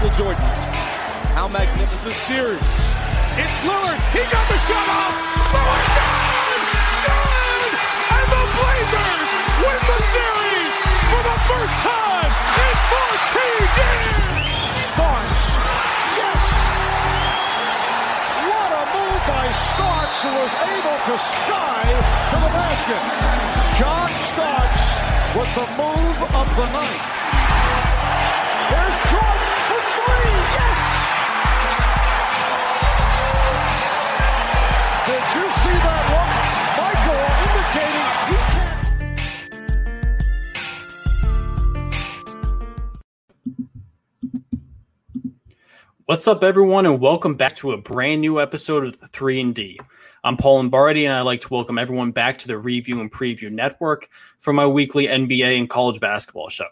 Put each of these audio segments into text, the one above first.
Michael Jordan, What's up, everyone, and welcome back to a brand new episode of the 3 and D. I'm Paul Lombardi, and I'd like to welcome everyone back to the Review and Preview Network for my weekly NBA and college basketball show.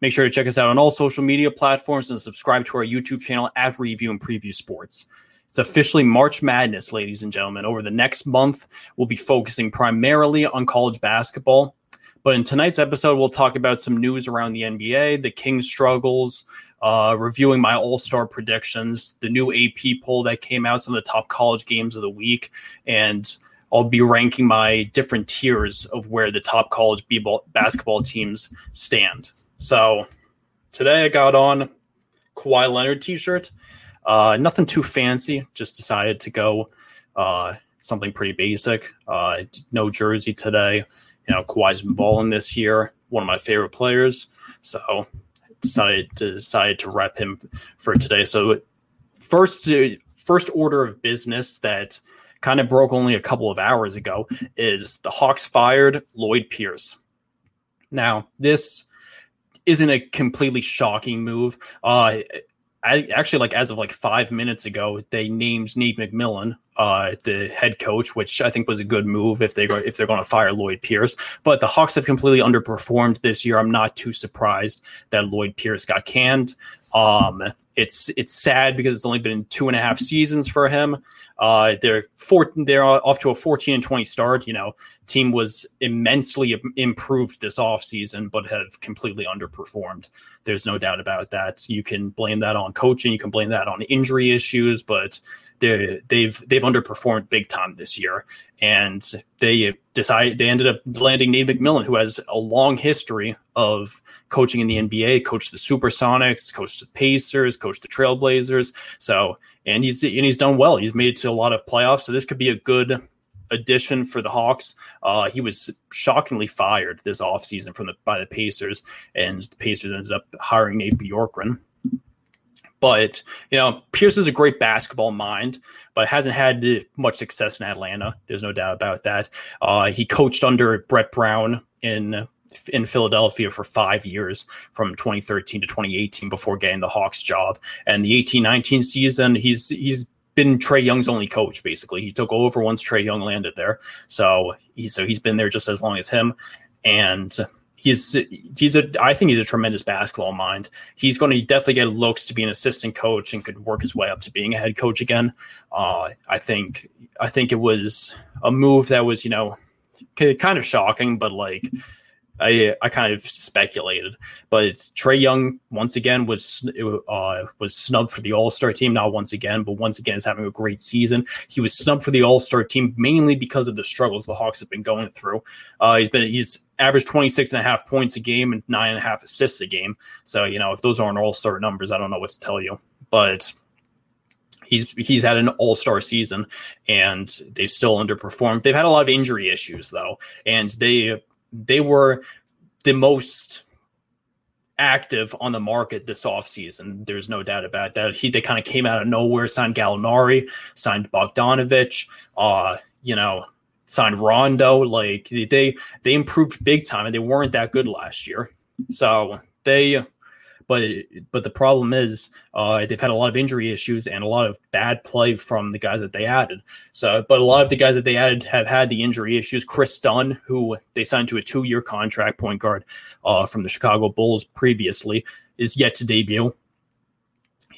Make sure to check us out on all social media platforms and subscribe to our YouTube channel at Review and Preview Sports. It's officially March Madness, ladies and gentlemen. Over the next month, we'll be focusing primarily on college basketball. But in tonight's episode, we'll talk about some news around the NBA, the Kings' struggles, uh, reviewing my All Star predictions, the new AP poll that came out, some of the top college games of the week, and I'll be ranking my different tiers of where the top college b-ball, basketball teams stand. So today I got on Kawhi Leonard t-shirt. Uh, nothing too fancy. Just decided to go uh, something pretty basic. Uh, no jersey today. You know, Kawhi's been balling this year. One of my favorite players. So decided to decided to rep him for today. So first first order of business that kind of broke only a couple of hours ago is the Hawks fired Lloyd Pierce. Now this isn't a completely shocking move. Uh, I actually like as of like five minutes ago, they named Nate McMillan uh, the head coach, which I think was a good move if they go if they're going to fire Lloyd Pierce. But the Hawks have completely underperformed this year. I'm not too surprised that Lloyd Pierce got canned. Um, it's it's sad because it's only been two and a half seasons for him. Uh, they're four, they're off to a 14 and 20 start. You know, team was immensely improved this offseason, but have completely underperformed. There's no doubt about that. You can blame that on coaching, you can blame that on injury issues, but they they've they've underperformed big time this year, and they decided they ended up landing Nate McMillan, who has a long history of coaching in the NBA, coached the Supersonics, coached the Pacers, coached the Trailblazers. So, and he's and he's done well. He's made it to a lot of playoffs. So this could be a good addition for the Hawks. Uh, he was shockingly fired this offseason from the by the Pacers, and the Pacers ended up hiring Nate Bjorkgren. But you know, Pierce is a great basketball mind, but hasn't had much success in Atlanta. There's no doubt about that. Uh, he coached under Brett Brown in in Philadelphia for five years from 2013 to 2018 before getting the Hawks job. And the 18-19 season, he's he's been Trae Young's only coach. Basically, he took over once Trae Young landed there. So he so he's been there just as long as him. And he's he's a I think he's a tremendous basketball mind. He's going to definitely get looks to be an assistant coach and could work his way up to being a head coach again. Uh, I think I think it was a move that was you know kind of shocking, but like I I kind of speculated, but Trae Young once again was uh, was snubbed for the All Star team. Not once again, but once again is having a great season. He was snubbed for the All Star team mainly because of the struggles the Hawks have been going through. Uh, he's been he's averaged 26 and a half points a game and nine and a half assists a game. So you know if those aren't All Star numbers, I don't know what to tell you. But he's he's had an all-star season and they've still underperformed. They've had a lot of injury issues though, and they they were the most active on the market this offseason. There's no doubt about that. He they kind of came out of nowhere, signed Gallinari, signed Bogdanovich, uh, you know, signed Rondo. Like they they improved big time and they weren't that good last year. So they but but the problem is uh, they've had a lot of injury issues and a lot of bad play from the guys that they added. So, but a lot of the guys that they added have had the injury issues. Kris Dunn, who they signed to a two-year contract, point guard uh, from the Chicago Bulls previously, is yet to debut.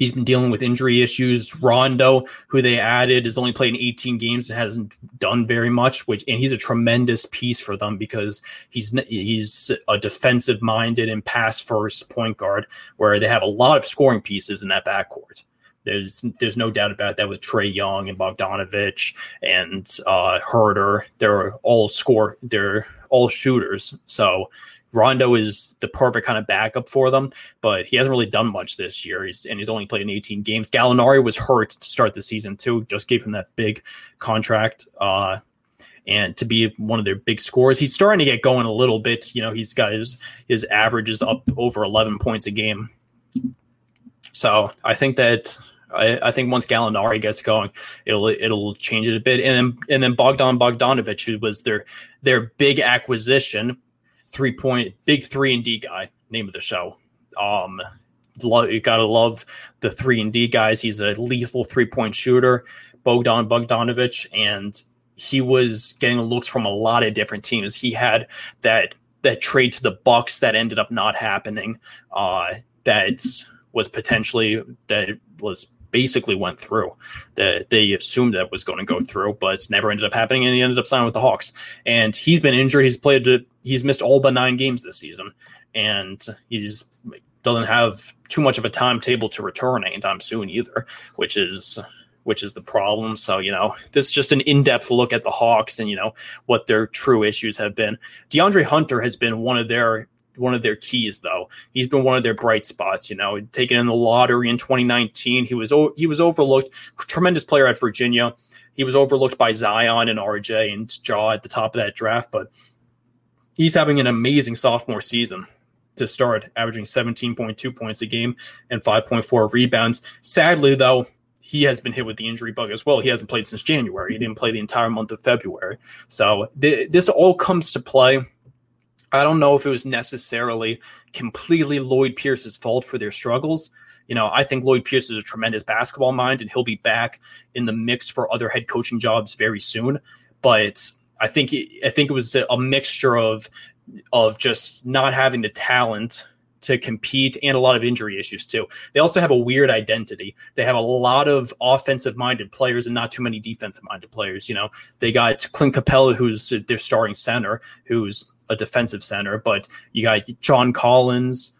He's been dealing with injury issues. Rondo, who they added, has only played in 18 games and hasn't done very much. Which and he's a tremendous piece for them because he's he's a defensive minded and pass first point guard where they have a lot of scoring pieces in that backcourt. There's there's no doubt about that with Trae Young and Bogdanovich and uh, Huerter. They're all score. They're all shooters. So Rondo is the perfect kind of backup for them, but he hasn't really done much this year. He's and he's only played in 18 games. Gallinari was hurt to start the season too. Just gave him that big contract. Uh, and to be one of their big scores, he's starting to get going a little bit. You know, he's got his his average is up over 11 points a game. So I think that I, I, think once Gallinari gets going, it'll it'll change it a bit. And then and then Bogdan Bogdanovich, who was their their big acquisition, three point big three and D guy. Name of the show. Um, you gotta love the three and D guys. He's a lethal three point shooter, Bogdan Bogdanovich, and he was getting looks from a lot of different teams. He had that that trade to the Bucks that ended up not happening. Uh, that was potentially that was basically went through. That they assumed that was going to go mm-hmm. through, but it's never ended up happening, and he ended up signing with the Hawks. And he's been injured. He's played. He's missed all but nine games this season, and he's doesn't have too much of a timetable to return anytime soon either, which is which is the problem. So, you know, this is just an in-depth look at the Hawks and, you know, what their true issues have been. DeAndre Hunter has been one of their one of their keys, though. He's been one of their bright spots. You know, taken in the lottery in 2019, he was he was overlooked. Tremendous player at Virginia. He was overlooked by Zion and RJ and Ja at the top of that draft, but he's having an amazing sophomore season to start, averaging 17.2 points a game and 5.4 rebounds. Sadly, though, he has been hit with the injury bug as well. He hasn't played since January. He didn't play the entire month of February. So th- this all comes to play I don't know if it was necessarily completely Lloyd Pierce's fault for their struggles. You know, I think Lloyd Pierce is a tremendous basketball mind and he'll be back in the mix for other head coaching jobs very soon. But I think I think it was a mixture of of just not having the talent to compete and a lot of injury issues too. They also have a weird identity. They have a lot of offensive minded players and not too many defensive minded players. You know, they got Clint Capela, who's their starting center, who's a defensive center, but you got John Collins,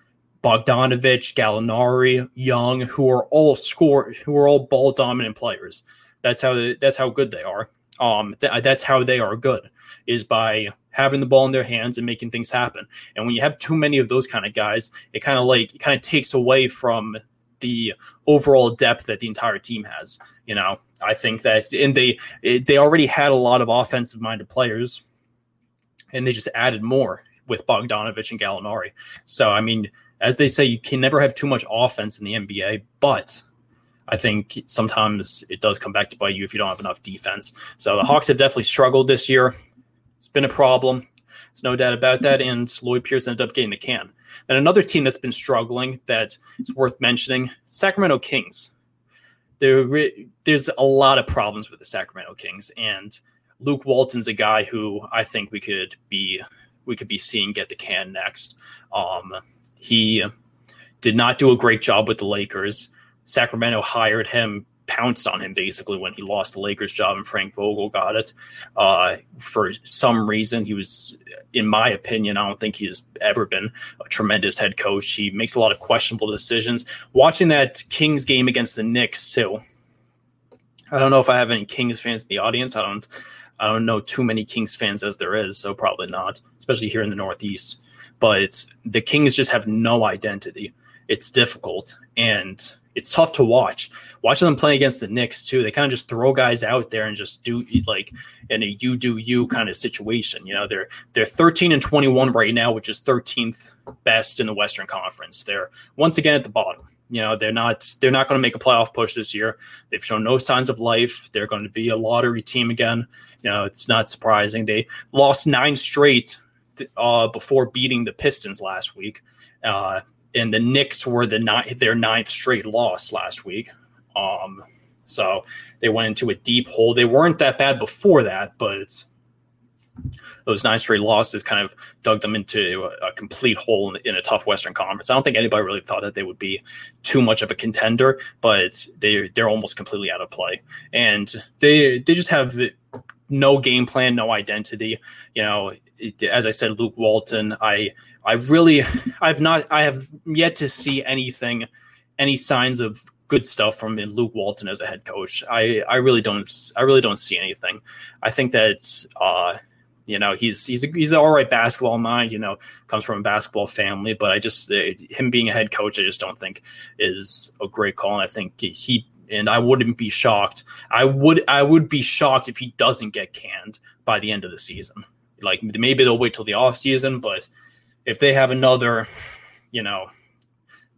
Bogdanovich, Gallinari, Young, who are all score, who are all ball dominant players. That's how that's how good they are. Um, th- that's how they are good is by having the ball in their hands and making things happen. And when you have too many of those kind of guys, it kind of like kind of takes away from the overall depth that the entire team has. You know, I think that and they they already had a lot of offensive minded players and they just added more with Bogdanovich and Gallinari. So, I mean, as they say, you can never have too much offense in the NBA, but I think sometimes it does come back to bite you if you don't have enough defense. So the Hawks have definitely struggled this year. It's been a problem. There's no doubt about that. And Lloyd Pierce ended up getting the can. And another team that's been struggling that is worth mentioning, Sacramento Kings. There, there's a lot of problems with the Sacramento Kings, and Luke Walton's a guy who I think we could be we could be seeing get the can next. Um, he did not do a great job with the Lakers. Sacramento hired him, pounced on him basically when he lost the Lakers job, and Frank Vogel got it. Uh, for some reason, he was, in my opinion, I don't think he's ever been a tremendous head coach. He makes a lot of questionable decisions. Watching that Kings game against the Knicks too. I don't know if I have any Kings fans in the audience. I don't. I don't know too many Kings fans as there is, so probably not, especially here in the Northeast. But the Kings just have no identity. It's difficult and it's tough to watch. Watching them play against the Knicks too, they kind of just throw guys out there and just do like in a you do you kind of situation. You know, they're they're 13 and 21 right now, which is 13th best in the Western Conference. They're once again at the bottom. You know, they're not they're not going to make a playoff push this year. They've shown no signs of life. They're going to be a lottery team again. You know, it's not surprising. They lost nine straight uh, before beating the Pistons last week. Uh, and the Knicks were the ni- their ninth straight loss last week. Um, so they went into a deep hole. They weren't that bad before that, but those nine straight losses kind of dug them into a, a complete hole in, in, a tough Western Conference. I don't think anybody really thought that they would be too much of a contender, but they they're almost completely out of play, and they they just have no game plan, no identity. You know, it, as I said, Luke Walton, I I really I've not I have yet to see anything, any signs of good stuff from Luke Walton as a head coach. I I really don't I really don't see anything. I think that. uh you know, he's he's a, he's an all right basketball mind. You know, comes from a basketball family, but I just uh, him being a head coach, I just don't think is a great call. And I think he and I wouldn't be shocked. I would I would be shocked if he doesn't get canned by the end of the season. Like maybe they'll wait till the off season, but if they have another, you know,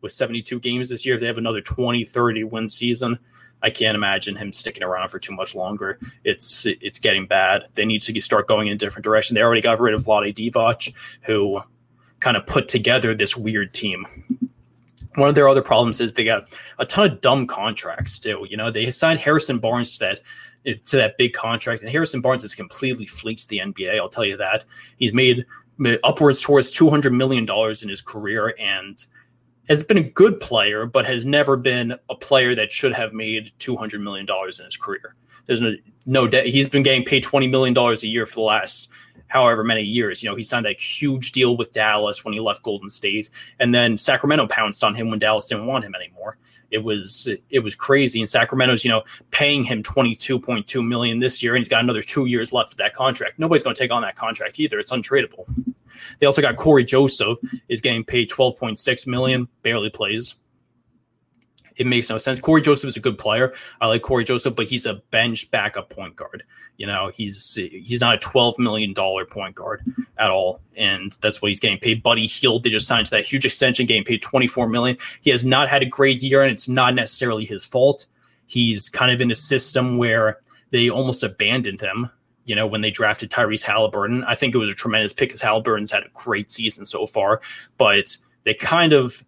with 72 games this year, if they have another 20, 30 win season, I can't imagine him sticking around for too much longer. It's it's getting bad. They need to start going in a different direction. They already got rid of Vlade Divac, who kind of put together this weird team. One of their other problems is they got a ton of dumb contracts too. You know, they signed Harrison Barnes to that to that big contract, and Harrison Barnes has completely fleeced the NBA. I'll tell you that he's made upwards towards two hundred million dollars in his career, and has been a good player, but has never been a player that should have made two hundred million dollars in his career. There's no no de- he's been getting paid twenty million dollars a year for the last however many years. You know, he signed a huge deal with Dallas when he left Golden State, and then Sacramento pounced on him when Dallas didn't want him anymore. It was it was crazy. And Sacramento's, you know, paying him twenty two point two million this year, and he's got another two years left of that contract. Nobody's going to take on that contract either. It's untradeable. They also got Cory Joseph is getting paid twelve point six million, barely plays. It makes no sense. Cory Joseph is a good player. I like Cory Joseph, but he's a bench backup point guard. You know, he's he's not a twelve million dollar point guard at all, and that's what he's getting paid. Buddy Hield, they just signed to that huge extension, getting paid twenty four million. He has not had a great year, and it's not necessarily his fault. He's kind of in a system where they almost abandoned him. You know, when they drafted Tyrese Haliburton, I think it was a tremendous pick because Haliburton's had a great season so far, but they kind of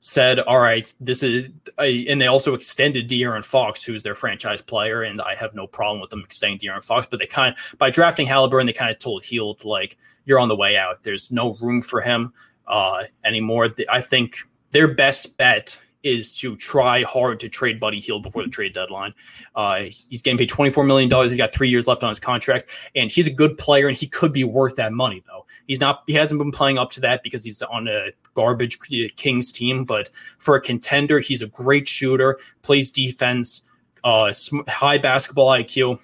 said, "All right, this is," I, and they also extended De'Aaron Fox, who's their franchise player, and I have no problem with them extending De'Aaron Fox. But they kind of, by drafting Haliburton, they kind of told Hield like, "You're on the way out. There's no room for him uh, anymore." I think their best bet is to try hard to trade Buddy Hield before the trade deadline. Uh, he's getting paid $24 million. He's got three years left on his contract, and he's a good player, and he could be worth that money, though. He's not. He hasn't been playing up to that because he's on a garbage Kings team. But for a contender, he's a great shooter. Plays defense. Uh, high basketball IQ.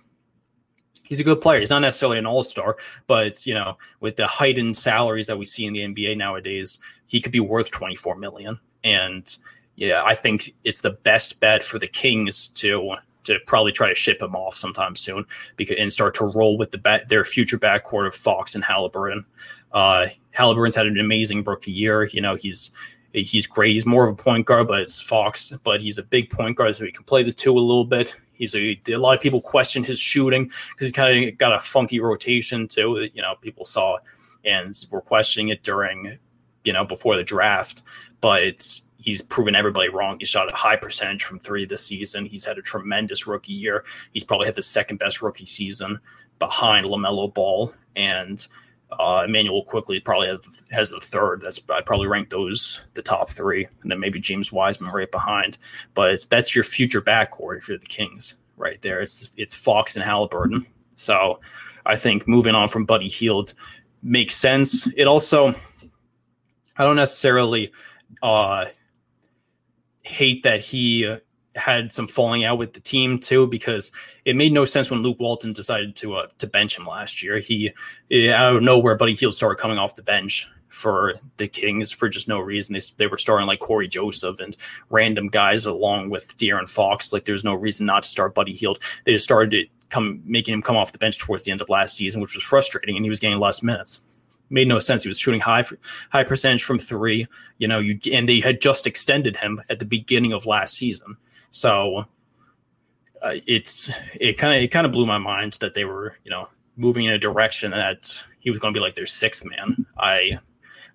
He's a good player. He's not necessarily an all star, but you know, with the heightened salaries that we see in the NBA nowadays, he could be worth twenty four million. And yeah, I think it's the best bet for the Kings to to probably try to ship him off sometime soon because and start to roll with the their future backcourt of Fox and Haliburton. Uh, Haliburton's had an amazing rookie year. You know, he's he's great. He's more of a point guard, but it's Fox, but he's a big point guard, so he can play the two a little bit. He's a, a lot of people question his shooting because he's kind of got a funky rotation too. You know, people saw and were questioning it during, you know, before the draft, but he's proven everybody wrong. He shot a high percentage from three this season. He's had a tremendous rookie year. He's probably had the second best rookie season behind LaMelo Ball and uh, Immanuel Quickley probably has, has the third. That's I'd probably rank those the top three, and then maybe James Wiseman right behind. But that's your future backcourt if you're the Kings, right there. It's it's Fox and Haliburton. So I think moving on from Buddy Hield makes sense. It also I don't necessarily uh, hate that he had some falling out with the team too because it made no sense when Luke Walton decided to uh, to bench him last year. He out of nowhere, Buddy Hield started coming off the bench for the Kings for just no reason. They, they were starting like Cory Joseph and random guys along with De'Aaron Fox. Like there's no reason not to start Buddy Hield. They just started to come making him come off the bench towards the end of last season, which was frustrating, and he was getting less minutes. Made no sense. He was shooting high high percentage from three. You know, you and they had just extended him at the beginning of last season. So uh, it's it kind of it kind of blew my mind that they were you know moving in a direction that he was going to be like their sixth man. I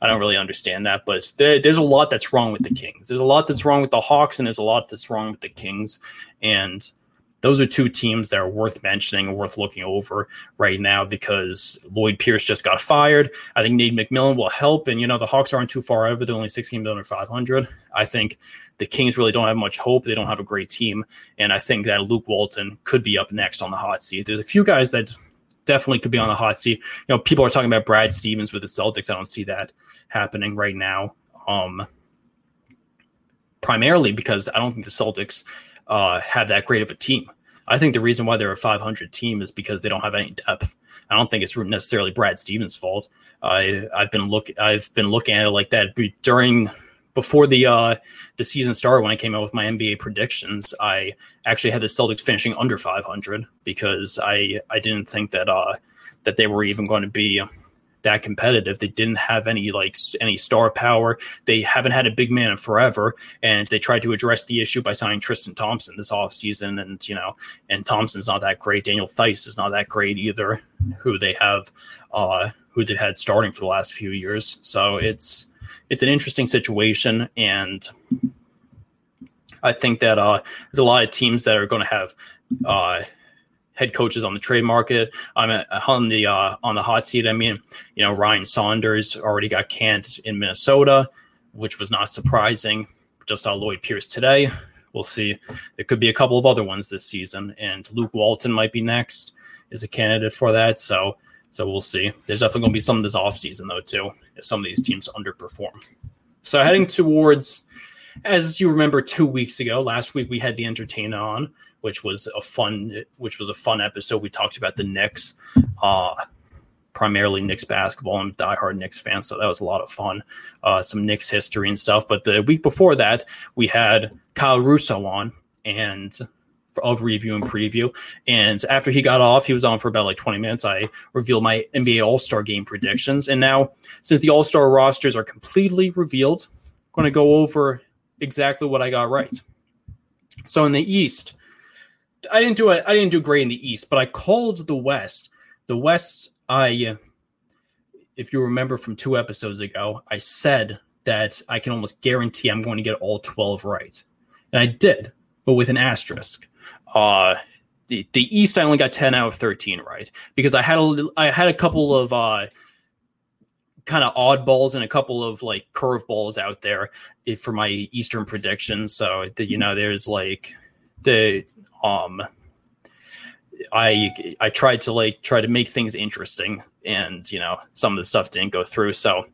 I don't really understand that, but there, there's a lot that's wrong with the Kings. There's a lot that's wrong with the Hawks, and there's a lot that's wrong with the Kings. And those are two teams that are worth mentioning and worth looking over right now because Lloyd Pierce just got fired. I think Nate McMillan will help. And, you know, the Hawks aren't too far over. They're only six games under 500. I think the Kings really don't have much hope. They don't have a great team. And I think that Luke Walton could be up next on the hot seat. There's a few guys that definitely could be on the hot seat. You know, people are talking about Brad Stevens with the Celtics. I don't see that happening right now. Um, primarily because I don't think the Celtics uh, have that great of a team. I think the reason why they're a 500 team is because they don't have any depth. I don't think it's necessarily Brad Stevens' fault. I I've been look I've been looking at it like that during before the uh, the season started when I came out with my NBA predictions. I actually had the Celtics finishing under 500 because I I didn't think that uh, that they were even going to be that competitive. They didn't have any like any star power. They haven't had a big man in forever, and they tried to address the issue by signing Tristan Thompson this offseason. And you know, and Thompson's not that great. Daniel Theis is not that great either. Who they have, uh, who they had starting for the last few years. So it's it's an interesting situation, and I think that uh, there's a lot of teams that are going to have. Uh, head coaches on the trade market. I'm on the uh, on the hot seat. I mean, you know, Ryan Saunders already got canned in Minnesota, which was not surprising. Just saw Lloyd Pierce today. We'll see. There could be a couple of other ones this season, and Luke Walton might be next. Is a candidate for that. So so we'll see. There's definitely going to be some this offseason, though, too, if some of these teams underperform. So heading towards, as you remember, two weeks ago, last week we had the entertainer on which was a fun which was a fun episode. We talked about the Knicks, uh, primarily Knicks basketball. I'm a diehard Knicks fan, so that was a lot of fun. Uh, some Knicks history and stuff. But the week before that, we had Kyle Russo on and of review and preview. And after he got off, he was on for about like 20 minutes. I revealed my NBA All Star game predictions. And now, since the All Star rosters are completely revealed, I'm going to go over exactly what I got right. So in the East, I didn't do it. I didn't do great in the East, but I called the West. The West, I, if you remember from two episodes ago, I said that I can almost guarantee I'm going to get all 12 right, and I did, but with an asterisk. Uh, the, the East, I only got 10 out of 13 right because I had a I had a couple of uh, kind of oddballs and a couple of like curveballs out there for my Eastern predictions. So you know, there's like the um I I tried to like try to make things interesting, and you know some of the stuff didn't go through. So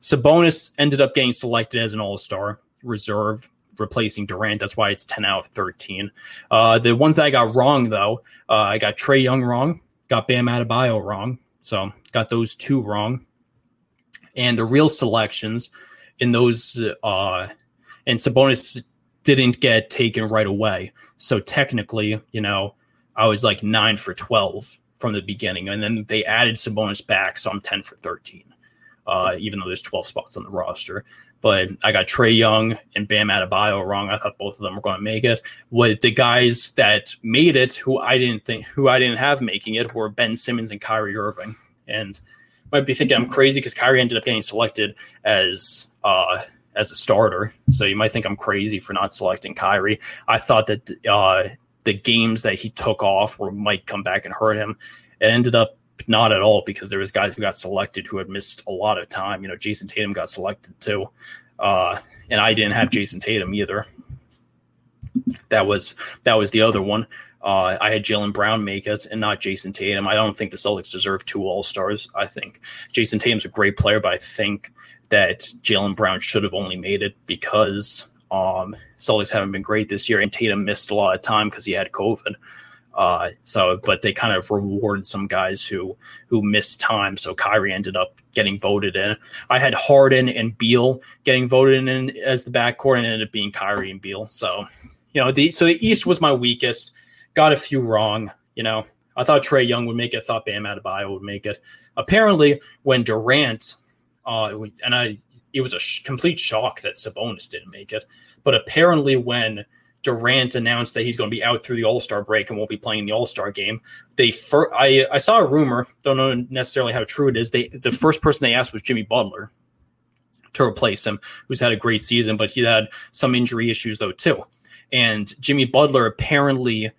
Sabonis ended up getting selected as an All Star reserve, replacing Durant. That's why it's ten out of thirteen. Uh, the ones that I got wrong though, uh, I got Trae Young wrong, got Bam Adebayo wrong, so got those two wrong, and the real selections in those uh, and Sabonis didn't get taken right away. So technically, you know, I was like nine for 12 from the beginning. And then they added Sabonis back. So I'm 10 for 13, uh, even though there's 12 spots on the roster. But I got Trae Young and Bam Adebayo wrong. I thought both of them were going to make it. With the guys that made it, who I didn't think, who I didn't have making it, were Ben Simmons and Kyrie Irving. And might be thinking I'm crazy because Kyrie ended up getting selected as uh, as a starter. So you might think I'm crazy for not selecting Kyrie. I thought that uh, the games that he took off were might come back and hurt him. It ended up not at all because there was guys who got selected who had missed a lot of time. You know, Jayson Tatum got selected too, uh, and I didn't have Jayson Tatum either. That was that was the other one. Uh, I had Jaylen Brown make it and not Jayson Tatum. I don't think the Celtics deserve two All Stars. I think Jayson Tatum's a great player, but I think that Jaylen Brown should have only made it because um, Celtics haven't been great this year, and Tatum missed a lot of time because he had COVID. Uh, so, but they kind of reward some guys who who missed time. So Kyrie ended up getting voted in. I had Harden and Beal getting voted in as the backcourt, and ended up being Kyrie and Beal. So, you know, the so the East was my weakest. Got a few wrong. You know, I thought Trae Young would make it. Thought Bam Adebayo would make it. Apparently, when Durant uh, and I, it was a sh- complete shock that Sabonis didn't make it. But apparently, when Durant announced that he's going to be out through the All Star break and won't be playing the All Star game, they fir- I I saw a rumor, don't know necessarily how true it is. They the first person they asked was Jimmy Butler to replace him, who's had a great season, but he had some injury issues though too. And Jimmy Butler apparently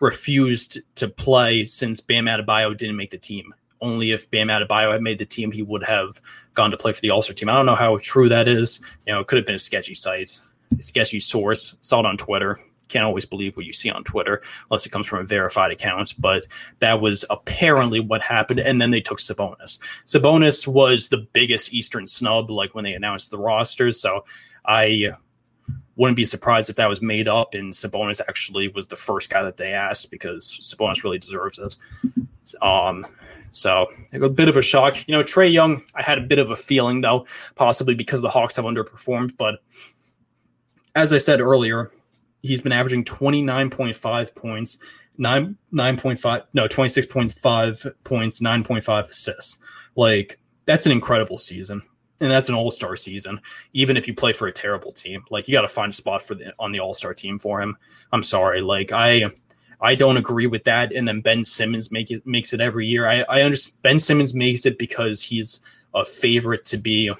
refused to play since Bam Adebayo didn't make the team. Only if Bam Adebayo had made the team, he would have gone to play for the All Star team. I don't know how true that is. You know, it could have been a sketchy site, a sketchy source. Saw it on Twitter. Can't always believe what you see on Twitter unless it comes from a verified account. But that was apparently what happened. And then they took Sabonis. Sabonis was the biggest Eastern snub, like when they announced the rosters. So I wouldn't be surprised if that was made up and Sabonis actually was the first guy that they asked because Sabonis really deserves it. Um, so a bit of a shock. You know, Trae Young, I had a bit of a feeling though, possibly because the Hawks have underperformed. But as I said earlier, he's been averaging 29.5 points, nine 9.5, no, 26.5 points, 9.5 assists. Like that's an incredible season and that's an all-star season even if you play for a terrible team like you got to find a spot for the on the all-star team for him i'm sorry like i i don't agree with that and then ben simmons make it makes it every year. I i understand ben simmons makes it because he's a favorite to be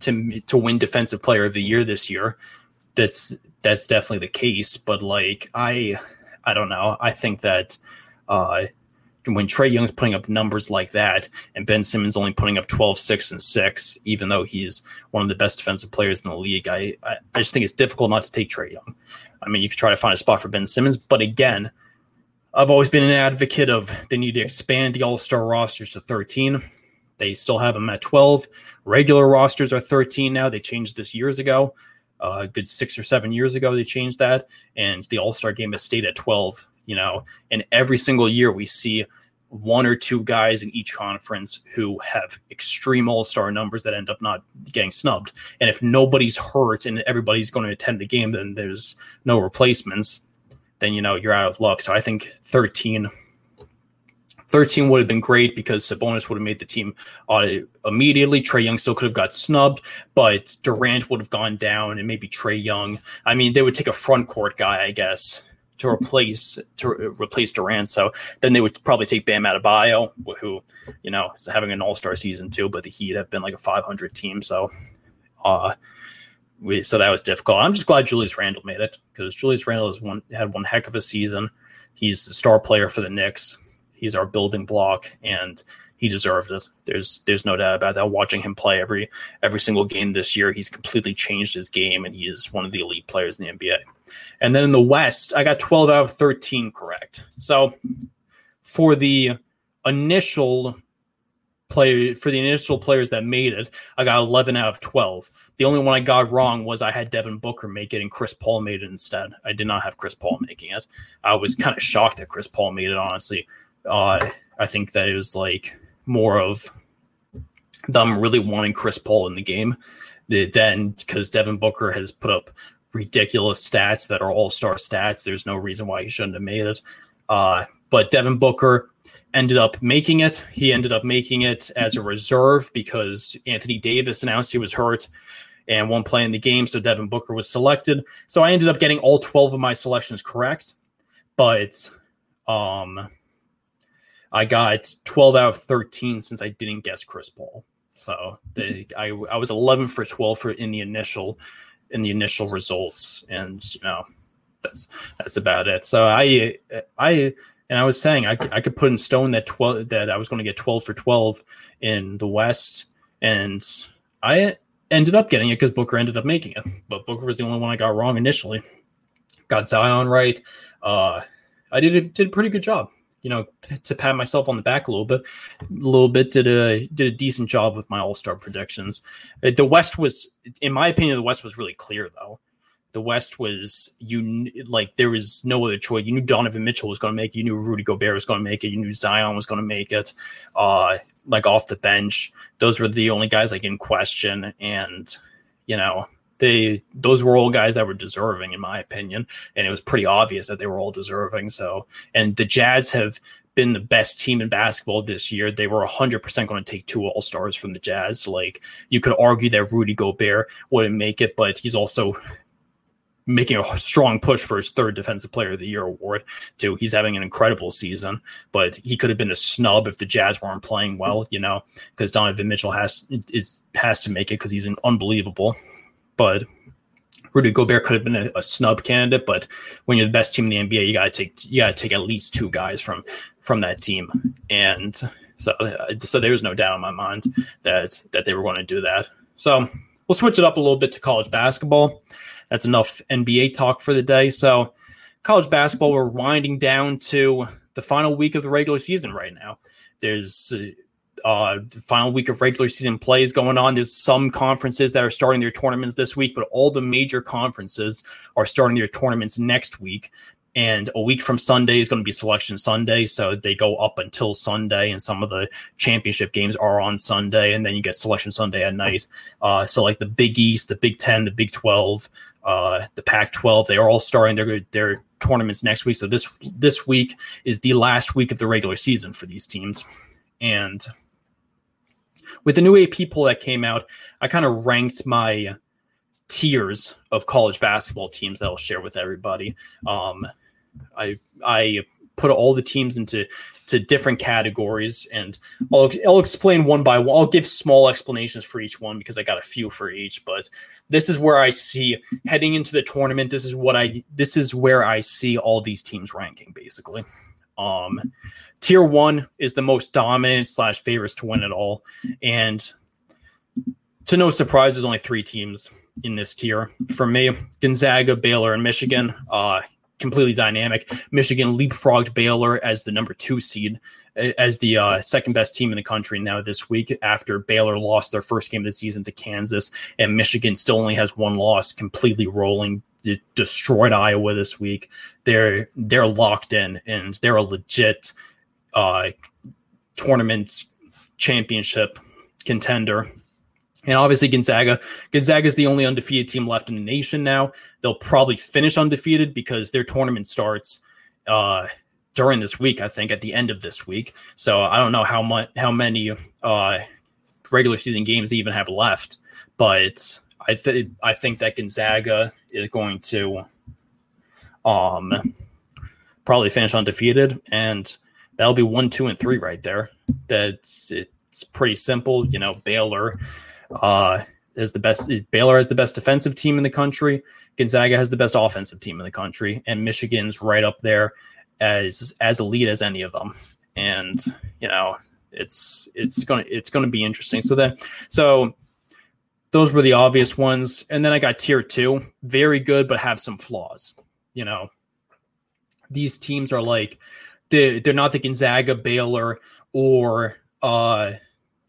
to to win defensive player of the year this year. That's that's definitely the case but like i i don't know. I think that uh when Trae Young's putting up numbers like that and Ben Simmons only putting up 12, 6, and 6, even though he's one of the best defensive players in the league, I, I, I just think it's difficult not to take Trae Young. I mean, you could try to find a spot for Ben Simmons, but again, I've always been an advocate of they need to expand the All Star rosters to 13. They still have them at 12. Regular rosters are 13 now. They changed this years ago. Uh, a good six or seven years ago, they changed that, and the All Star game has stayed at 12 you know, and every single year we see one or two guys in each conference who have extreme all-star numbers that end up not getting snubbed. And if nobody's hurt and everybody's going to attend the game, then there's no replacements. Then you know you're out of luck. So I think 13, 13 would have been great because Sabonis would have made the team uh, immediately. Trae Young still could have got snubbed, but Durant would have gone down, and maybe Trae Young. I mean, they would take a front court guy, I guess, to replace to replace Durant. So then they would probably take Bam Adebayo, who you know is having an All Star season too. But the Heat have been like a 500 team, so uh, we so that was difficult. I'm just glad Julius Randle made it because Julius Randle has one had one heck of a season. He's the star player for the Knicks. He's our building block, and he deserved it. There's there's no doubt about that. Watching him play every every single game this year, he's completely changed his game, and he is one of the elite players in the NBA. And then in the West, I got 12 out of 13 correct. So for the initial play for the initial players that made it, I got 11 out of 12. The only one I got wrong was I had Devin Booker make it and Chris Paul made it instead. I did not have Chris Paul making it. I was kind of shocked that Chris Paul made it, honestly. Uh, I think that it was like more of them really wanting Chris Paul in the game than because Devin Booker has put up ridiculous stats that are all star stats. There's no reason why he shouldn't have made it. Uh, but Devin Booker ended up making it. He ended up making it as a reserve because Anthony Davis announced he was hurt and won't play in the game. So Devin Booker was selected. So I ended up getting all 12 of my selections correct. But um, I got 12 out of 13 since I didn't guess Chris Paul. So the, I, I was 11 for 12 for in the initial in the initial results, and you know that's that's about it. So I I and I was saying I, I could put in stone that 12 that I was going to get 12 for 12 in the West, and I ended up getting it because Booker ended up making it, but Booker was the only one I got wrong initially. Got Zion right. Uh, I did a, did a pretty good job you know, to pat myself on the back a little bit, a little bit did a did a decent job with my All Star predictions. Uh, the West was, in my opinion, the West was really clear though. The West was you like there was no other choice. You knew Donovan Mitchell was going to make it. You knew Rudy Gobert was going to make it. You knew Zion was going to make it. Uh, like off the bench, those were the only guys like in question. And you know, they those were all guys that were deserving in my opinion. And it was pretty obvious that they were all deserving. So and the jazz have been the best team in basketball this year. They were 100% going to take two all-stars from the jazz. Like you could argue that rudy gobert wouldn't make it but he's also making a strong push for his third defensive player of the year award too. He's having an incredible season but he could have been a snub if the jazz weren't playing well you know because donovan mitchell has is has to make it because he's an unbelievable but Rudy Gobert could have been a, a, snub candidate, but when you're the best team in the NBA, you gotta take you gotta take at least two guys from from that team, and so uh, so there was no doubt in my mind that that they were going to do that. So we'll switch it up a little bit to college basketball. That's enough NBA talk for the day. So college basketball, we're winding down to the final week of the regular season right now. There's uh, uh, final week of regular season plays going on. There's some conferences that are starting their tournaments this week, but all the major conferences are starting their tournaments next week. And a week from Sunday is going to be Selection Sunday. So they go up until Sunday, and some of the championship games are on Sunday, and then you get Selection Sunday at night. Uh, so, like the Big East, the Big Ten, the Big 12, uh, the Pac 12, they are all starting their, their tournaments next week. So, this, this week is the last week of the regular season for these teams. And with the new AP poll that came out, I kind of ranked my tiers of college basketball teams that I'll share with everybody. Um, I I put all the teams into to different categories, and I'll I'll explain one by one. I'll give small explanations for each one because I got a few for each. But this is where I see heading into the tournament. This is what I this is where I see all these teams ranking basically. Um, tier one is the most dominant slash favorites to win it all, and to no surprise, there's only three teams in this tier. For me, Gonzaga, Baylor, and Michigan. Uh, completely dynamic. Michigan leapfrogged Baylor as the number two seed, as the uh, second best team in the country now this week after Baylor lost their first game of the season to Kansas, and Michigan still only has one loss, completely rolling. Destroyed Iowa this week. They're they're locked in, and they're a legit uh, tournament championship contender and obviously Gonzaga. Gonzaga is the only undefeated team left in the nation now. They'll probably finish undefeated because their tournament starts uh, during this week. I think at the end of this week. So I don't know how much how many uh, regular season games they even have left, but I th- I think that Gonzaga is going to um probably finish undefeated, and that'll be one, two, and three right there. That's it's pretty simple. You know, Baylor uh, is the best. Baylor has the best defensive team in the country. Gonzaga has the best offensive team in the country, and Michigan's right up there as as elite as any of them. And you know, it's it's gonna it's gonna be interesting. So then, so those were the obvious ones, and then I got tier two, very good, but have some flaws. You know, these teams are like they they're not the Gonzaga, Baylor, or uh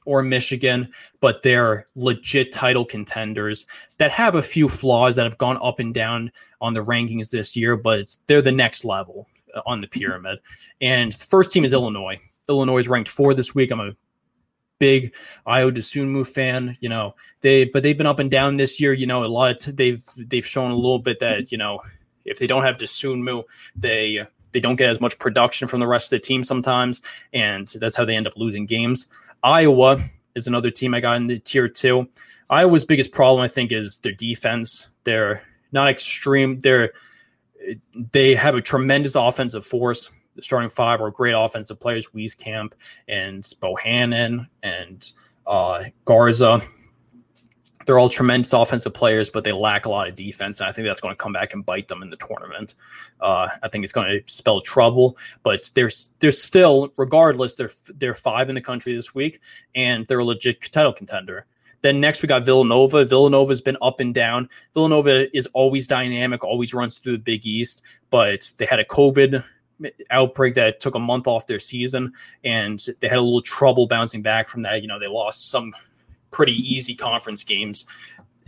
or Michigan, but they're legit title contenders that have a few flaws that have gone up and down on the rankings this year, but they're the next level on the pyramid. And the first team is Illinois. Illinois is ranked four this week. I'm a big Ayo Dosunmu fan. You know they, but they've been up and down this year. You know a lot of t- they've they've shown a little bit that you know if they don't have Dosunmu, they they don't get as much production from the rest of the team sometimes, and that's how they end up losing games. Iowa is another team I got in the tier two. Iowa's biggest problem, I think, is their defense. They're not extreme. They're they have a tremendous offensive force. The starting five are great offensive players: Wieskamp and Bohannon and uh, Garza they're all tremendous offensive players, but they lack a lot of defense, and I think that's going to come back and bite them in the tournament. Uh, I think it's going to spell trouble, but there's there's still, regardless, they're they're five in the country this week, and they're a legit title contender. Then next we got Villanova. Villanova's been up and down. Villanova is always dynamic, always runs through the Big East, but they had a COVID outbreak that took a month off their season, and they had a little trouble bouncing back from that. You know, they lost some pretty easy conference games.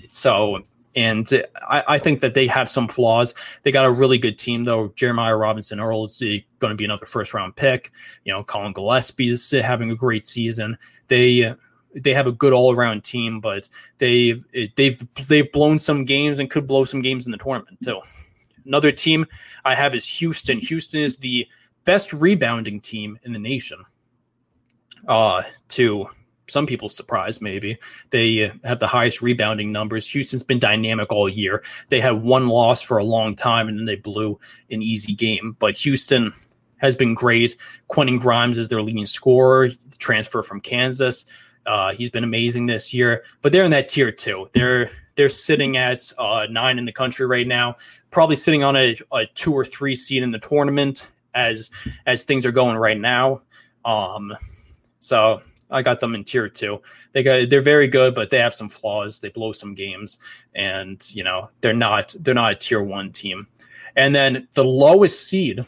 So, and I, I, think that they have some flaws. They got a really good team, though. Jeremiah Robinson Earl is going to be another first round pick. You know, Collin Gillespie is having a great season. They they have a good all around team, but they've they've they've blown some games and could blow some games in the tournament too. Another team I have is Houston. Houston is the best rebounding team in the nation. Uh, to some people's surprise, maybe. They have the highest rebounding numbers. Houston's been dynamic all year. They had one loss for a long time and then they blew an easy game. But Houston has been great. Quentin Grimes is their leading scorer, transfer from Kansas. Uh, he's been amazing this year, but they're in that tier two. They're they're sitting at uh, nine in the country right now, probably sitting on a, a two or three seed in the tournament as as things are going right now. Um, so I got them in tier two. They got they're very good, but they have some flaws. They blow some games, and you know they're not they're not a tier one team. And then the lowest seed,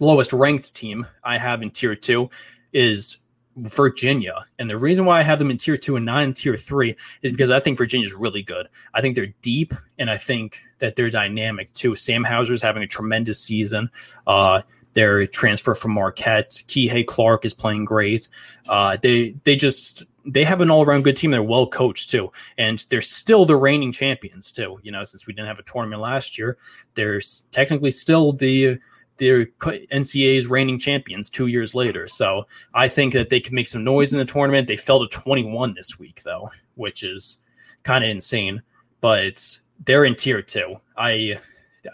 lowest ranked team I have in tier two is Virginia. And the reason why I have them in tier two and not in tier three is because I think Virginia is really good. I think they're deep and I think that they're dynamic too. Sam Hauser's having a tremendous season. Uh, their transfer from Marquette, Kihei Clark is playing great. Uh, they they just they have an all around good team. They're well coached too, and they're still the reigning champions too. You know, since we didn't have a tournament last year, they're technically still the they're NCAA's reigning champions two years later. So I think that they can make some noise in the tournament. They fell to 21 this week though, which is kind of insane. But they're in tier two. I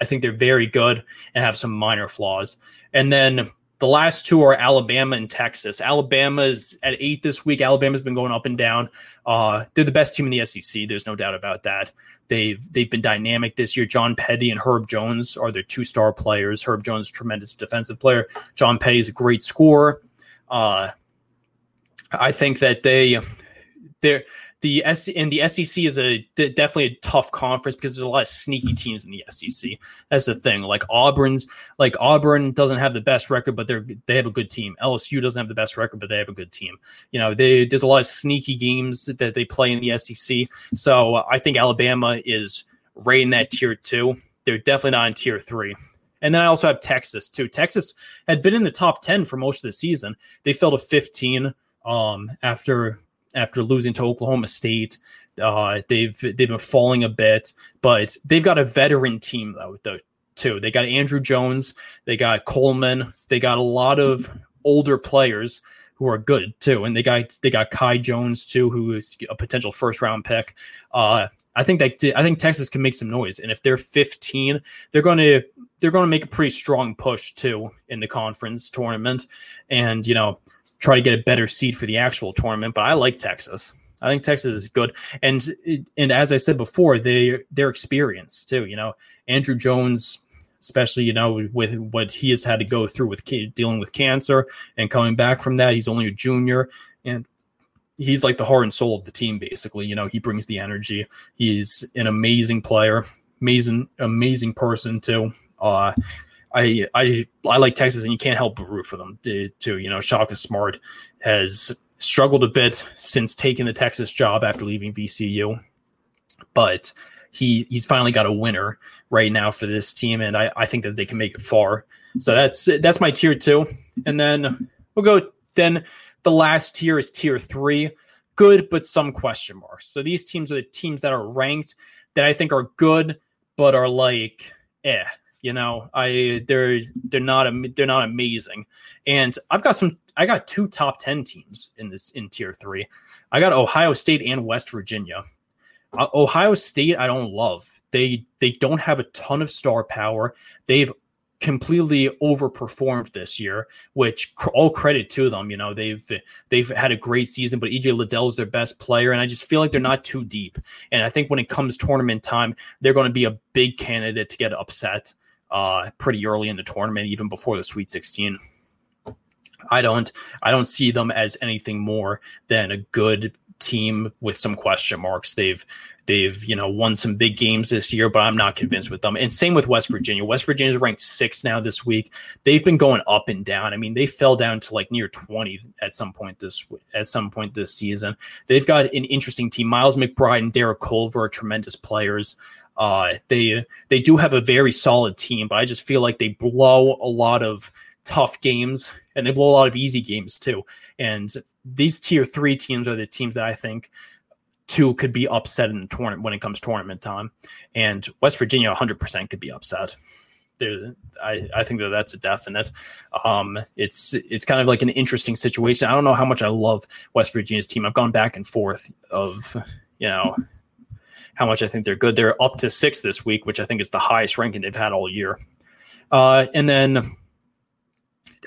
I think they're very good and have some minor flaws. And then the last two are Alabama and Texas. Alabama is at eight this week. Alabama's been going up and down. Uh, they're the best team in the SEC. There's no doubt about that. They've they've been dynamic this year. John Petty and Herb Jones are their two star players. Herb Jones, tremendous defensive player. John Petty is a great scorer. Uh, I think that they they're the S and the SEC is a definitely a tough conference because there's a lot of sneaky teams in the SEC. That's the thing. Like Auburn's, like Auburn doesn't have the best record, but they're they have a good team. LSU doesn't have the best record, but they have a good team. You know, they there's a lot of sneaky games that they play in the SEC. So I think Alabama is right in that tier two. They're definitely not in tier three. And then I also have Texas too. Texas had been in the top ten for most of the season. They fell to 15 um, after after losing to Oklahoma State. Uh, they've they've been falling a bit, but they've got a veteran team though, too. They got Andrew Jones, they got Coleman, they got a lot of older players who are good too, and they got they got Kai Jones too, who is a potential first round pick. Uh, I think that I think Texas can make some noise, and if they're 15, they're going to they're going to make a pretty strong push too in the conference tournament, and you know try to get a better seed for the actual tournament. But I like Texas. I think Texas is good, and and as I said before, they they're experienced too. You know, Andrew Jones, especially you know with what he has had to go through with dealing with cancer and coming back from that. He's only a junior, and he's like the heart and soul of the team. Basically, you know, he brings the energy. He's an amazing player, amazing, amazing person too. Uh, I I I like Texas, and you can't help but root for them too. You know, Shaka Smart has struggled a bit since taking the Texas job after leaving VCU, but he he's finally got a winner right now for this team, and I I think that they can make it far. So that's that's my tier two, and then we'll go. Then the last tier is tier three, good but some question marks. So these teams are the teams that are ranked that I think are good but are like eh you know, I they're they're not they're not amazing, and I've got some. I got two top ten teams in this in tier three. I got Ohio State and West Virginia. Uh, Ohio State, I don't love. They they don't have a ton of star power. They've completely overperformed this year, which all credit to them. You know, they've they've had a great season, but EJ Liddell is their best player, and I just feel like they're not too deep. And I think when it comes tournament time, they're going to be a big candidate to get upset uh, pretty early in the tournament, even before the Sweet 16. I don't I don't see them as anything more than a good team with some question marks. They've they've you know won some big games this year, but I'm not convinced with them. And same with West Virginia. West Virginia is ranked six now this week. They've been going up and down. I mean, they fell down to like near 20 at some point this at some point this season. They've got an interesting team. Miles McBride and Derek Culver are tremendous players. Uh, they they do have a very solid team, but I just feel like they blow a lot of tough games and they blow a lot of easy games too. And these tier three teams are the teams that I think two could be upset in the tournament when it comes tournament time. And West Virginia 100% could be upset. I, I think that that's a definite. Um, it's it's kind of like an interesting situation. I don't know how much I love West Virginia's team. I've gone back and forth of you know how much I think they're good. They're up to six this week, which I think is the highest ranking they've had all year. Uh, and then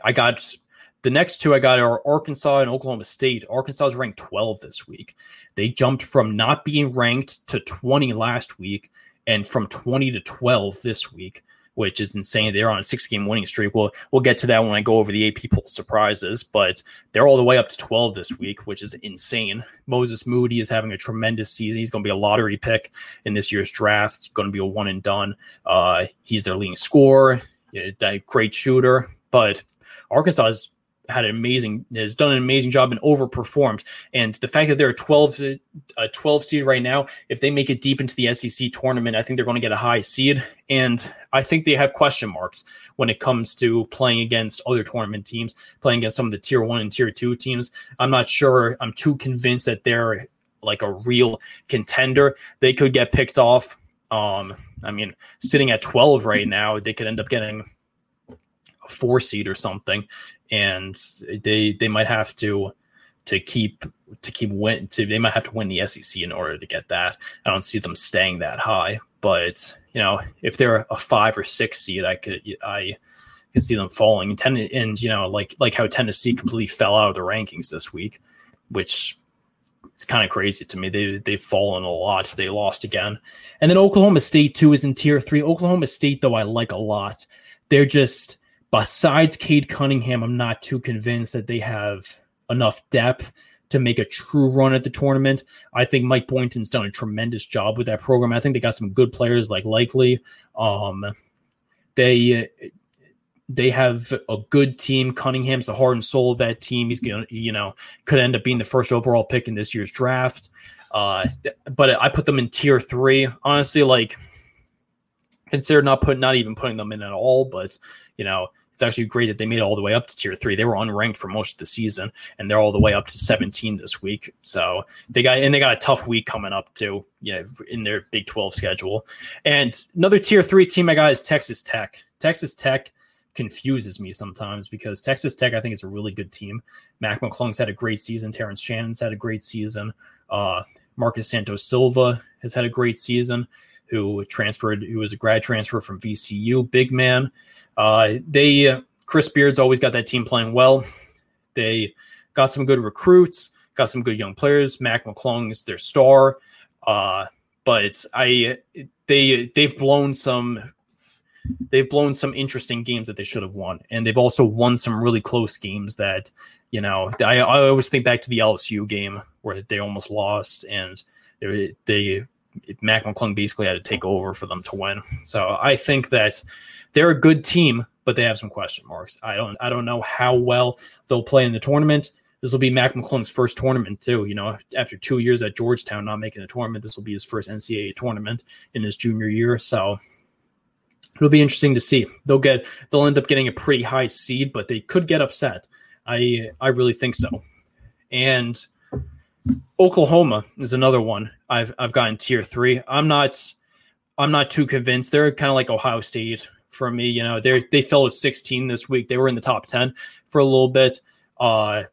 I got the next two I got are Arkansas and Oklahoma State. Arkansas is ranked 12 this week. They jumped from not being ranked to 20 last week and from 20 to 12 this week which is insane. They're on a six game winning streak. We'll we'll get to that when I go over the AP poll surprises, but they're all the way up to 12 this week, which is insane. Moses Moody is having a tremendous season. He's going to be a lottery pick in this year's draft. He's going to be a one and done. Uh, he's their leading scorer, a great shooter, but Arkansas is had an amazing has done an amazing job and overperformed. And the fact that they're a 12 a 12 seed right now, if they make it deep into the SEC tournament, I think they're going to get a high seed. And I think they have question marks when it comes to playing against other tournament teams, playing against some of the tier one and tier two teams. I'm not sure. I'm too convinced that they're like a real contender. They could get picked off. Um, I mean, sitting at 12 right now, they could end up getting a four seed or something and they they might have to to keep to keep win to they might have to win the SEC in order to get that. I don't see them staying that high, but you know if they're a five or six seed, I could I can see them falling. And, ten, and you know like like how Tennessee completely fell out of the rankings this week, which is kind of crazy to me. They they've fallen a lot. They lost again, and then Oklahoma State too is in tier three. Oklahoma State though I like a lot. They're just besides Cade Cunningham, I'm not too convinced that they have enough depth to make a true run at the tournament. I think Mike Boynton's done a tremendous job with that program. I think they got some good players like Likekele. Um, they they have a good team. Cunningham's the heart and soul of that team. He's to, you know, could end up being the first overall pick in this year's draft. Uh, but I put them in tier three. Honestly, like consider not putting, not even putting them in at all. But you know, it's actually great that they made it all the way up to tier three. They were unranked for most of the season, and they're all the way up to 17 this week. So they got and they got a tough week coming up too, yeah, in their Big 12 schedule. And another tier three team I got is Texas Tech. Texas Tech confuses me sometimes because Texas Tech, I think, is a really good team. Mac McClung's had a great season. Terrence Shannon's had a great season. Uh, Marcus Santos Silva has had a great season. Who transferred? Who was a grad transfer from VCU, big man. Uh, they uh, Chris Beard's always got that team playing well. They got some good recruits, got some good young players. Mac McClung is their star, uh, but I they they've blown some they've blown some interesting games that they should have won, and they've also won some really close games that you know I, I always think back to the LSU game where they almost lost, and they, they Mac McClung basically had to take over for them to win. So I think that they're a good team, but they have some question marks. I don't I don't know how well they'll play in the tournament. This will be Mac McClung's first tournament too. You know, after two years at Georgetown not making the tournament, this will be his first NCAA tournament in his junior year. So it'll be interesting to see. They'll get they'll end up getting a pretty high seed, but they could get upset. I I really think so. And Oklahoma is another one I've I've gotten tier three. I'm not I'm not too convinced. They're kind of like Ohio State for me. You know, they they fell to 16 this week. They were in the top 10 for a little bit. Uh,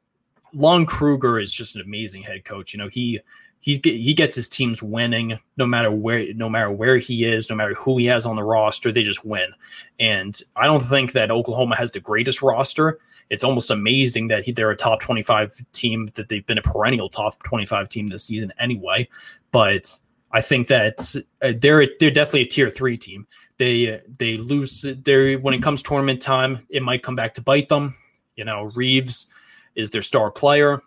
Lon Kruger is just an amazing head coach. You know, he he he gets his teams winning no matter where no matter where he is, no matter who he has on the roster, they just win. And I don't think that Oklahoma has the greatest roster. It's almost amazing that he, they're a top 25 team that they've been a perennial top 25 team this season anyway. But I think that uh, they're they're definitely a tier three team they they lose there when it comes tournament time it might come back to bite them. You know Reaves is their star player.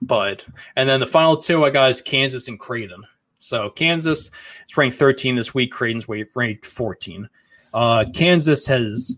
But and then the final two i got is kansas and creighton. So kansas is ranked 13 this week creighton's ranked 14 uh, kansas has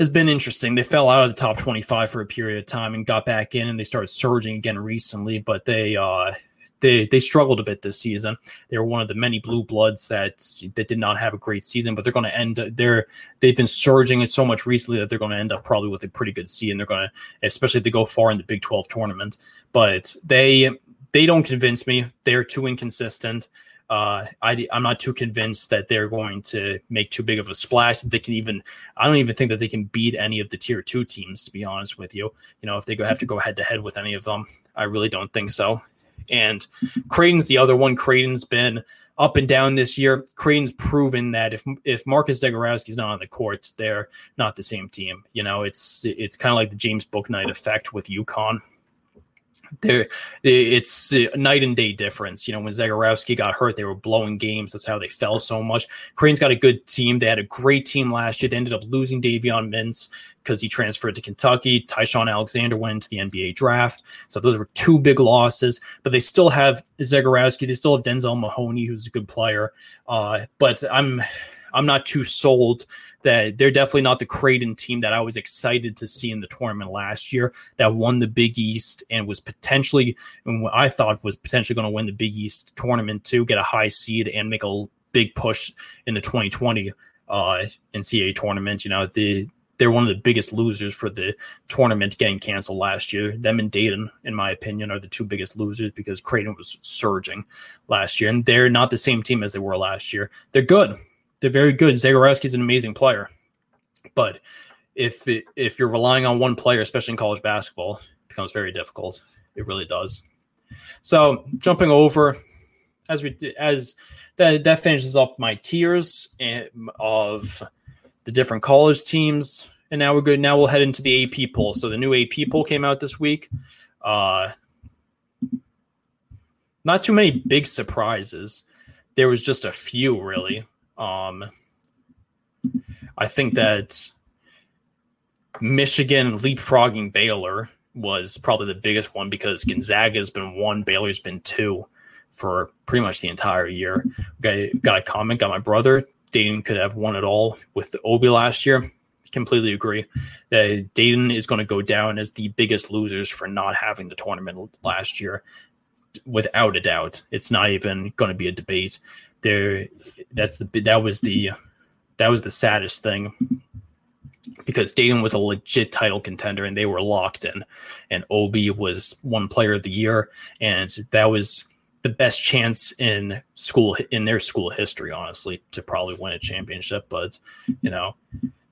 has been interesting. They fell out of the top 25 for a period of time and got back in and they started surging again recently but they uh they they struggled a bit this season. They were one of the many blue bloods that that did not have a great season, but they're going to end. They're they've been surging so much recently that they're going to end up probably with a pretty good and they're going to, especially if they go far in the Big Twelve tournament. But they they don't convince me. They're too inconsistent. Uh, I, I'm not too convinced that they're going to make too big of a splash. That they can even, I don't even think that they can beat any of the tier two teams. To be honest with you, you know, if they go have to go head to head with any of them, I really don't think so. And Creighton's the other one. Creighton's been up and down this year. Creighton's proven that if if Marcus Zegarowski's not on the court, they're not the same team. You know, it's it's kind of like the James Bouknight effect with UConn. There, it's a night and day difference. You know, when Zegarowski got hurt, they were blowing games. That's how they fell so much. Creighton's got a good team. They had a great team last year. They ended up losing Davion Mintz because he transferred to Kentucky. Ty-Shon Alexander went to the NBA draft. So those were two big losses, but they still have Zegarowski. They still have Denzel Mahoney, who's a good player. Uh, but I'm I'm not too sold that they're definitely not the Creighton team that I was excited to see in the tournament last year that won the Big East and was potentially, and what I thought was potentially going to win the Big East tournament to get a high seed and make a big push in the 2020 uh, NCAA tournament. You know, the they're one of the biggest losers for the tournament getting canceled last year. Them and Dayton, in my opinion, are the two biggest losers because Creighton was surging last year, and they're not the same team as they were last year. They're good. They're very good. Zegarowski is an amazing player, but if if you're relying on one player, especially in college basketball, it becomes very difficult. It really does. So jumping over as we as that that finishes up my tiers eh, of the different college teams. And now we're good. Now we'll head into the AP poll. So the new AP poll came out this week. Uh, not too many big surprises. There was just a few, really. Um, I think that Michigan leapfrogging Baylor was probably the biggest one because Gonzaga has been one, Baylor's been two for pretty much the entire year. Got, got a comment, got my brother. Dayton could have won it all with the Obi last year. Completely agree that Dayton is going to go down as the biggest losers for not having the tournament last year, without a doubt. It's not even going to be a debate. There, that's the that was the that was the saddest thing because Dayton was a legit title contender and they were locked in, and Obi was one player of the year, and that was the best chance in school in their school history, honestly, to probably win a championship. But you know,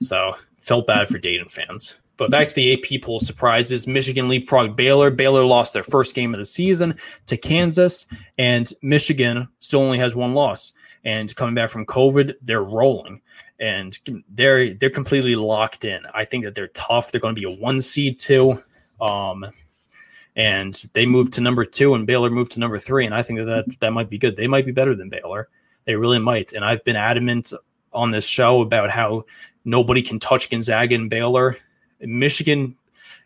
so felt bad for Dayton fans. But back to the AP poll surprises. Michigan leapfrog Baylor. Baylor lost their first game of the season to Kansas, and Michigan still only has one loss. And coming back from COVID, they're rolling and they're they're completely locked in. I think that they're tough. They're going to be a one seed too. Um, and they moved to number two, and Baylor moved to number three. And I think that that, that might be good. They might be better than Baylor. They really might. And I've been adamant on this show about how nobody can touch Gonzaga and Baylor. Michigan,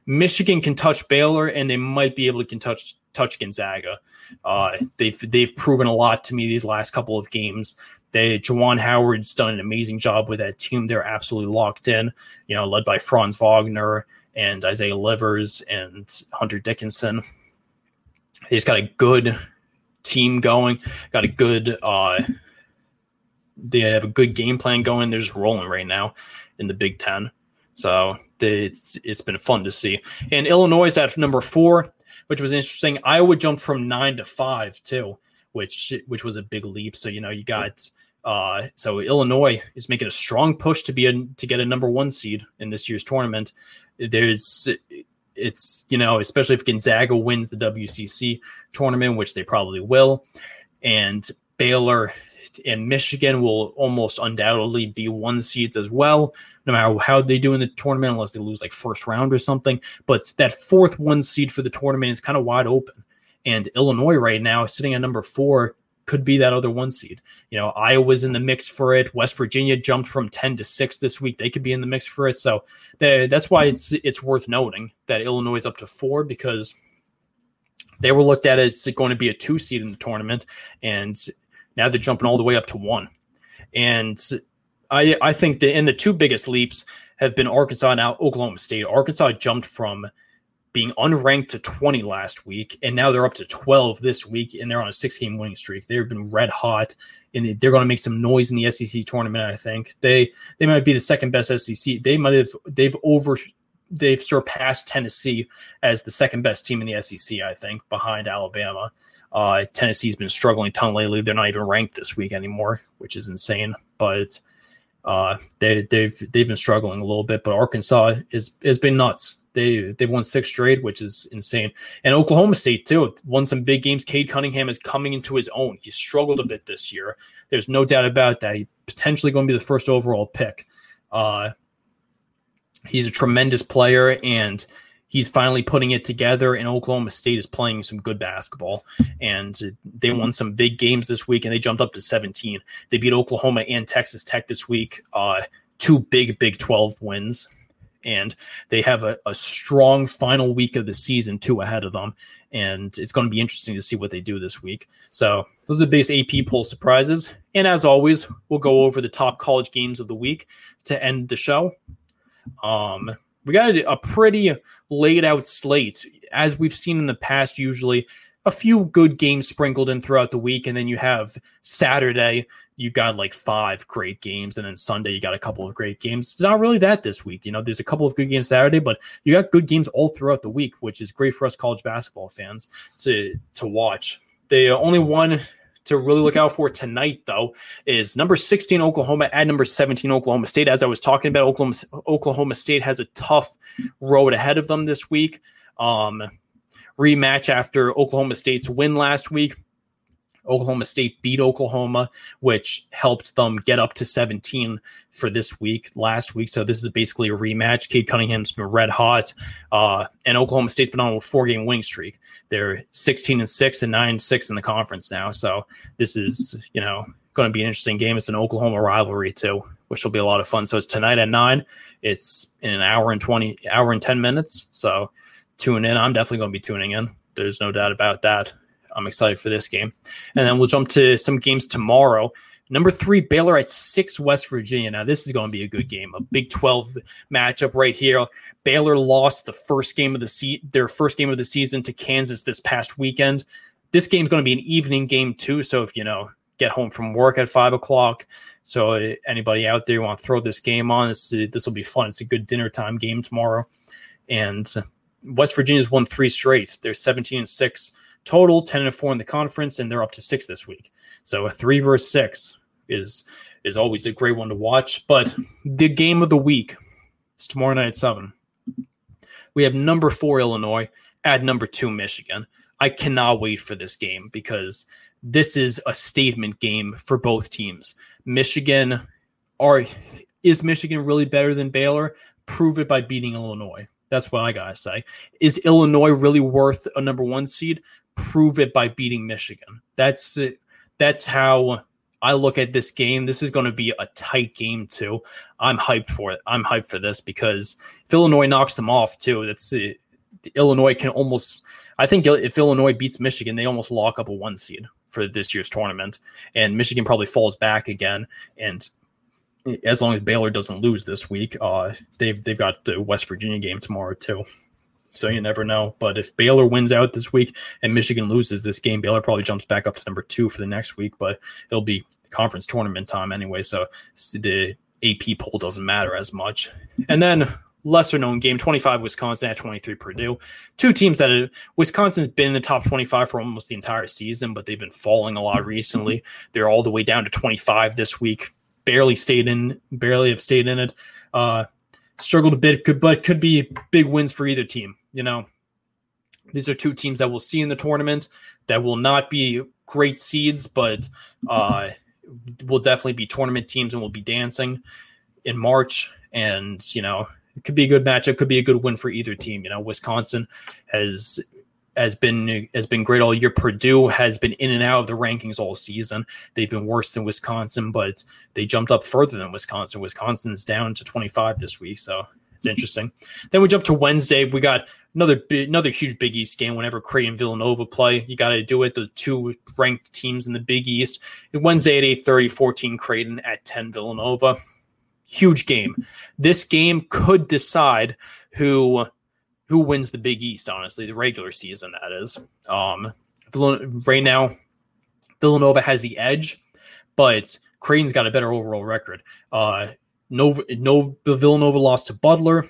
Michigan can touch Baylor, and they might be able to can touch touch Gonzaga. Uh, they've they've proven a lot to me these last couple of games. They Juwan Howard's done an amazing job with that team. They're absolutely locked in. You know, led by Franz Wagner and Isaiah Livers and Hunter Dickinson. He's got a good team going, got a good uh they have a good game plan going. They're just rolling right now in the Big Ten. So they, it's, it's been fun to see. And Illinois is at number four, which was interesting. Iowa jumped from nine to five too, which which was a big leap. So you know you got uh, so Illinois is making a strong push to be a, to get a number one seed in this year's tournament there's it's you know especially if Gonzaga wins the WCC tournament, which they probably will, and Baylor and Michigan will almost undoubtedly be one seeds as well, no matter how they do in the tournament, unless they lose like first round or something. But that fourth one seed for the tournament is kind of wide open. And Illinois right now, is sitting at number four, could be that other one seed. You know, Iowa's in the mix for it. West Virginia jumped from 10 to 6 this week. They could be in the mix for it. So that's why it's it's worth noting that Illinois is up to 4 because they were looked at as going to be a 2 seed in the tournament and now they're jumping all the way up to 1. And I I think the and the two biggest leaps have been Arkansas now Oklahoma State. Arkansas jumped from being unranked to 20 last week, and now they're up to 12 this week, and they're on a six game winning streak. They've been red hot, and they're going to make some noise in the SEC tournament. I think they they might be the second best SEC. They might have they've over they've surpassed Tennessee as the second best team in the SEC. I think behind Alabama. Uh, Tennessee's been struggling a ton lately. They're not even ranked this week anymore, which is insane. But uh, they, they've they've been struggling a little bit. But Arkansas is has been nuts They they've won six straight, which is insane. And Oklahoma State too won some big games. Cade Cunningham is coming into his own. He struggled a bit this year. There's no doubt about that. He potentially going to be the first overall pick. Uh, he's a tremendous player, and he's finally putting it together. And Oklahoma State is playing some good basketball, and they won some big games this week, and they jumped up to 17. They beat Oklahoma and Texas Tech this week. Uh, two big Big 12 wins and they have a, a strong final week of the season two ahead of them. And it's going to be interesting to see what they do this week. So those are the base ap poll surprises. And as always we'll go over the top college games of the week to end the show. Um we got a pretty laid out slate. As we've seen in the past usually a few good games sprinkled in throughout the week and then you have saturday you got like five great games, and then Sunday you got a couple of great games. It's not really that this week. You know, there's a couple of good games Saturday, but you got good games all throughout the week, which is great for us college basketball fans to to watch. The only one to really look out for tonight, though, is number 16 Oklahoma at number 17 Oklahoma State. As I was talking about, Oklahoma Oklahoma State has a tough road ahead of them this week. Um, rematch after Oklahoma State's win last week. Oklahoma State beat Oklahoma, which helped them get up to 17 for this week, last week. So this is basically a rematch. Cade Cunningham's been red hot, uh, and Oklahoma State's been on a four game winning streak. They're 16 and six and nine six in the conference now. So this is you know going to be an interesting game. It's an Oklahoma rivalry too, which will be a lot of fun. So it's tonight at nine. It's in an hour and 20 hour and 10 minutes. So tune in. I'm definitely going to be tuning in. There's no doubt about that. I'm excited for this game. And then we'll jump to some games tomorrow. Number three, Baylor at six, West Virginia. Now, this is going to be a good game, a Big 12 matchup right here. Baylor lost the first game of the se- their first game of the season to Kansas this past weekend. This game's going to be an evening game too. So if you know get home from work at five o'clock, so anybody out there want to throw this game on, this this will be fun. It's a good dinner time game tomorrow. And West Virginia's won three straight. They're 17 and six total, 10 and 4 in the conference, and they're up to six this week. So a three versus six is is always a great one to watch. But the game of the week is tomorrow night at seven. We have number four Illinois at number two Michigan. I cannot wait for this game because this is a statement game for both teams. Michigan are is Michigan really better than Baylor? Prove it by beating Illinois. That's what I gotta say. Is Illinois really worth a number one seed? Prove it by beating Michigan. That's it. That's how I look at this game. This is going to be a tight game too. I'm hyped for it. I'm hyped for this because if Illinois knocks them off too, that's uh, Illinois can almost. I think if Illinois beats Michigan, they almost lock up a one seed for this year's tournament, and Michigan probably falls back again. And as long as Baylor doesn't lose this week, uh, they've they've got the West Virginia game tomorrow too so you never know. But if Baylor wins out this week and Michigan loses this game, Baylor probably jumps back up to number two for the next week. But it'll be conference tournament time anyway, so the AP poll doesn't matter as much. And then lesser known game 25 Wisconsin at 23 Purdue. Two teams that have, Wisconsin's been in the top 25 for almost the entire season, but they've been falling a lot recently. They're all the way down to 25 this week. Barely stayed in, barely have stayed in it. Uh, struggled a bit, could, but could be big wins for either team. You know, these are two teams that we'll see in the tournament that will not be great seeds, but uh, will definitely be tournament teams and will be dancing in March. And, you know, it could be a good matchup, could be a good win for either team. You know, Wisconsin has has been has been great all year. Purdue has been in and out of the rankings all season. They've been worse than Wisconsin, but they jumped up further than Wisconsin. Wisconsin's down to 25 this week, so it's interesting. Then we jump to Wednesday. We got another big, another huge Big East game. Whenever Creighton Villanova play, you got to do it. The two ranked teams in the Big East. Wednesday at 8:30, 14 Creighton at 10 Villanova. Huge game. This game could decide who who wins the Big East. Honestly, the regular season that is. Um, right now, Villanova has the edge, but Creighton's got a better overall record. Uh, Nova, Nova Villanova lost to Butler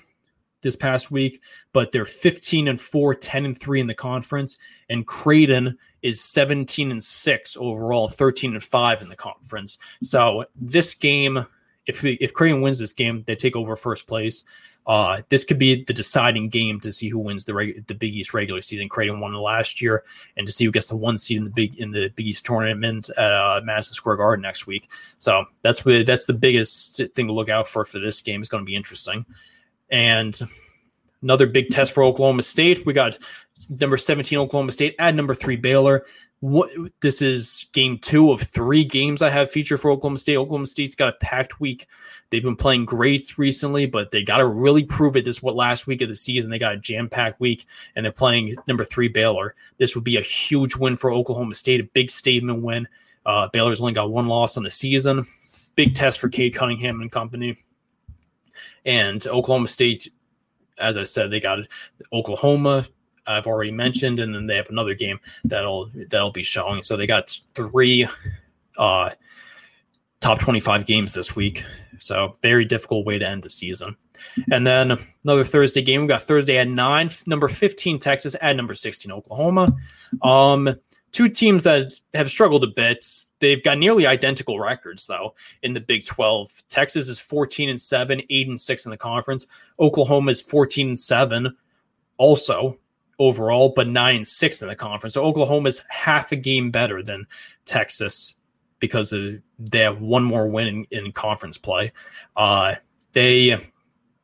this past week, but they're 15 and 4, 10 and 3 in the conference. And Creighton is 17 and 6 overall, 13 and 5 in the conference. So this game, if if Creighton wins this game, they take over first place. Uh, this could be the deciding game to see who wins the the Big East regular season. Creighton won last year, and to see who gets the one seed in the big in the Big East tournament at uh, Madison Square Garden next week. So that's that's the biggest thing to look out for for this game. It's going to be interesting, and another big test for Oklahoma State. We got number seventeen Oklahoma State at number three Baylor what this is game two of three games I have featured for Oklahoma State. Oklahoma State's got a packed week. They've been playing great recently, but they got to really prove it. This what last week of the season they got a jam packed week, and they're playing number three Baylor. This would be a huge win for Oklahoma State, a big statement win. Uh, Baylor's only got one loss on the season. Big test for Cade Cunningham and company. And Oklahoma State, as I said, they got Oklahoma, I've already mentioned, and then they have another game that'll that'll be showing. So they got three uh, top twenty five games this week. So very difficult way to end the season. And then another Thursday game. We got Thursday at nine, number fifteen Texas at number sixteen Oklahoma. Um, two teams that have struggled a bit. They've got nearly identical records though in the Big 12. Texas is 14 and 7, 8 and 6 in the conference. Oklahoma is 14 and 7 also overall, but nine six in the conference. So Oklahoma's half a game better than Texas because of, they have one more win in, in conference play. Uh, they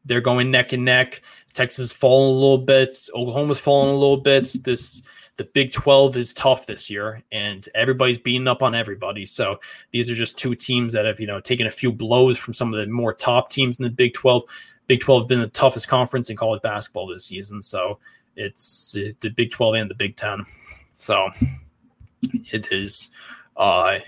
they're going neck and neck. Texas falling a little bit. Oklahoma's falling a little bit. This the Big 12 is tough this year, and everybody's beating up on everybody. So these are just two teams that have you know taken a few blows from some of the more top teams in the Big 12. Big 12 has been the toughest conference in college basketball this season. So it's the Big 12 and the Big 10. So it is, uh,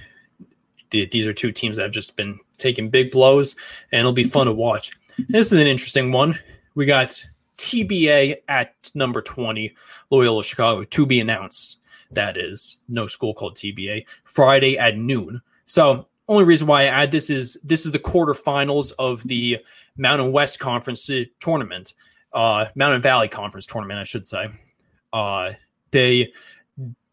these are two teams that have just been taking big blows, and it'll be fun to watch. This is an interesting one. We got TBA at number 20, Loyola Chicago, to be announced. That is no school called TBA, Friday at noon. So, only reason why I add this is this is the quarterfinals of the Mountain West Conference tournament uh, Mountain Valley Conference tournament, I should say. Uh, they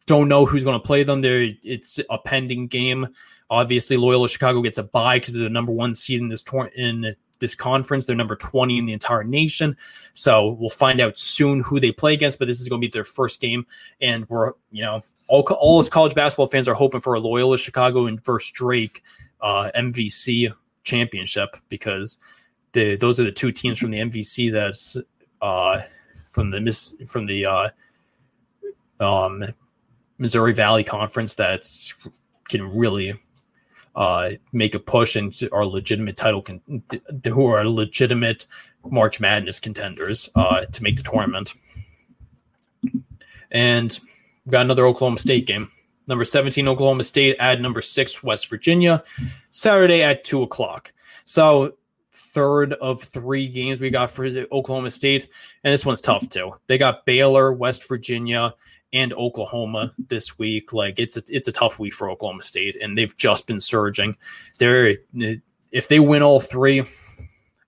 don't know who's going to play them. There, it's a pending game. Obviously, Loyola Chicago gets a bye because they're the number one seed in this tour- in this conference. They're number twenty in the entire nation. So we'll find out soon who they play against. But this is going to be their first game, and we're you know all all us college basketball fans are hoping for a Loyola Chicago and first Drake uh, MVC championship because the those are the two teams from the MVC that uh, from the miss from the uh, um, Missouri Valley Conference that can really uh, make a push and are legitimate title con- who are legitimate March Madness contenders uh, to make the tournament. And we've got another Oklahoma State game. Number 17, Oklahoma State at number six, West Virginia, Saturday at two o'clock. So third of three games we got for Oklahoma State, and this one's tough too. They got Baylor, West Virginia, and Oklahoma this week. Like it's a, it's a tough week for Oklahoma State, and they've just been surging. They're if they win all three,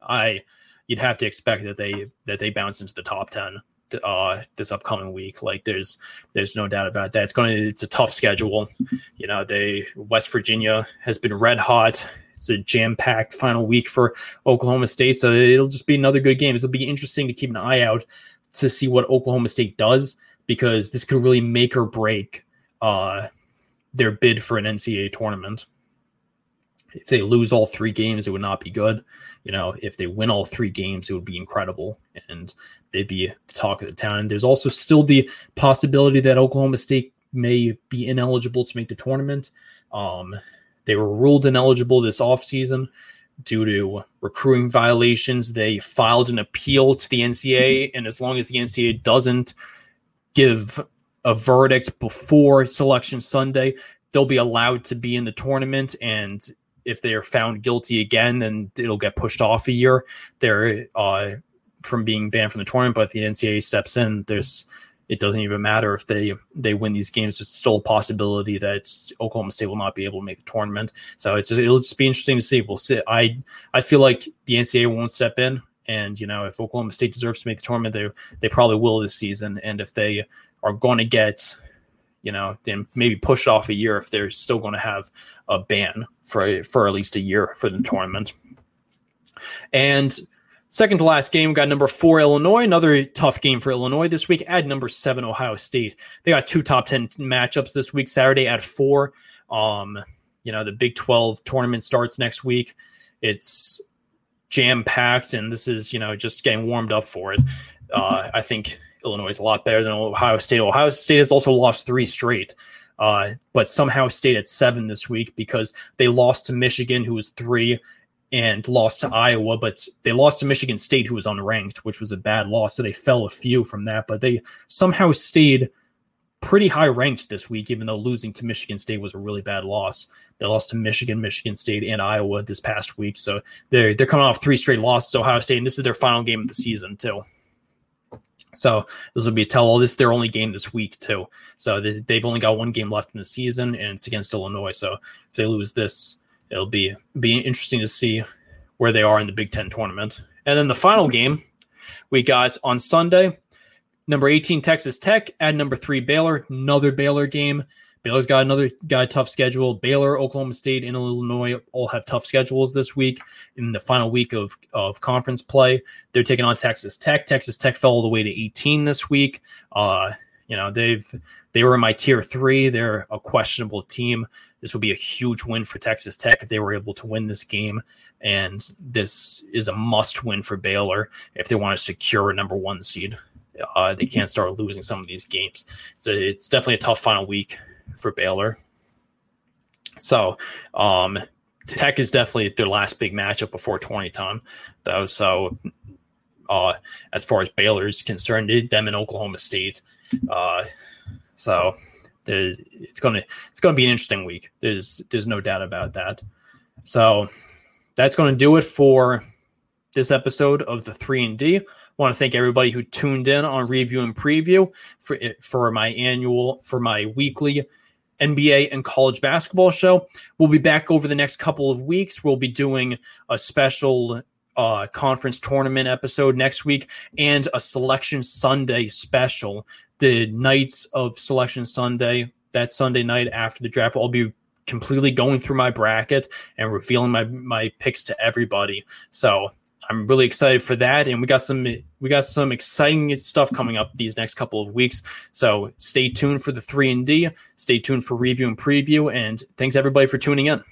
I you'd have to expect that they that they bounce into the top ten uh, this upcoming week. Like there's there's no doubt about that. It's going to it's a tough schedule. You know, they West Virginia has been red hot. It's a jam packed final week for Oklahoma State. So it'll just be another good game. It'll be interesting to keep an eye out to see what Oklahoma State does because this could really make or break uh, their bid for an NCAA tournament. If they lose all three games, it would not be good. You know, if they win all three games, it would be incredible. And they'd be the talk of the town. And there's also still the possibility that Oklahoma State may be ineligible to make the tournament. Um, they were ruled ineligible this offseason due to recruiting violations. They filed an appeal to the NCAA, and as long as the NCAA doesn't give a verdict before Selection Sunday, they'll be allowed to be in the tournament. And if they are found guilty again, then it'll get pushed off a year. They're uh, from being banned from the tournament, but the NCAA steps in. There's it doesn't even matter if they they win these games. It's still a possibility that Oklahoma State will not be able to make the tournament. So it's it'll just be interesting to see. We'll see. I I feel like the NCAA won't step in, and you know if Oklahoma State deserves to make the tournament, they they probably will this season. And if they are going to get, you know, then maybe push off a year if they're still going to have a ban for for at least a year for the tournament. And Second to last game, got number four Illinois. Another tough game for Illinois this week. At number seven Ohio State. They got two top ten matchups this week. Saturday at four. Um, you know the Big Twelve tournament starts next week. It's jam packed, and this is you know just getting warmed up for it. Uh, I think Illinois is a lot better than Ohio State. Ohio State has also lost three straight. Uh, but somehow stayed at seven this week because they lost to Michigan, who was three, and lost to Iowa, but they lost to Michigan State, who was unranked, which was a bad loss. So they fell a few from that, but they somehow stayed pretty high ranked this week, even though losing to Michigan State was a really bad loss. They lost to Michigan, Michigan State, and Iowa this past week. So they're they're coming off three straight losses to Ohio State, and this is their final game of the season too. So this will be a tell all. This is their only game this week too. So they, they've only got one game left in the season, and it's against Illinois. So if they lose this, it'll be be interesting to see where they are in the Big Ten tournament. And then the final game we got on Sunday, number 18 Texas Tech at number three Baylor, another Baylor game. Baylor's got another got a tough schedule. Baylor, Oklahoma State, and Illinois all have tough schedules this week. In the final week of, of conference play, they're taking on Texas Tech. Texas Tech fell all the way to 18 this week. Uh, you know they've they were in my tier three. They're a questionable team. This would be a huge win for Texas Tech if they were able to win this game. And this is a must win for Baylor if they want to secure a number one seed. Uh, they can't start losing some of these games. So it's definitely a tough final week for Baylor. So um, Tech is definitely their last big matchup before 20 time, though. So uh, as far as Baylor is concerned, them in Oklahoma State. Uh, so it's gonna it's gonna be an interesting week. There's there's no doubt about that. So that's to do it for this episode of the three and D. Want to thank everybody who tuned in on review and preview for for my annual for my weekly NBA and college basketball show. We'll be back over the next couple of weeks. We'll be doing a special uh, conference tournament episode next week and a Selection Sunday special. The nights of Selection Sunday, that Sunday night after the draft, I'll be completely going through my bracket and revealing my my picks to everybody. So I'm really excited for that, and we got some we got some exciting stuff coming up these next couple of weeks. So stay tuned for the three and D. Stay tuned for review and preview, and thanks everybody for tuning in.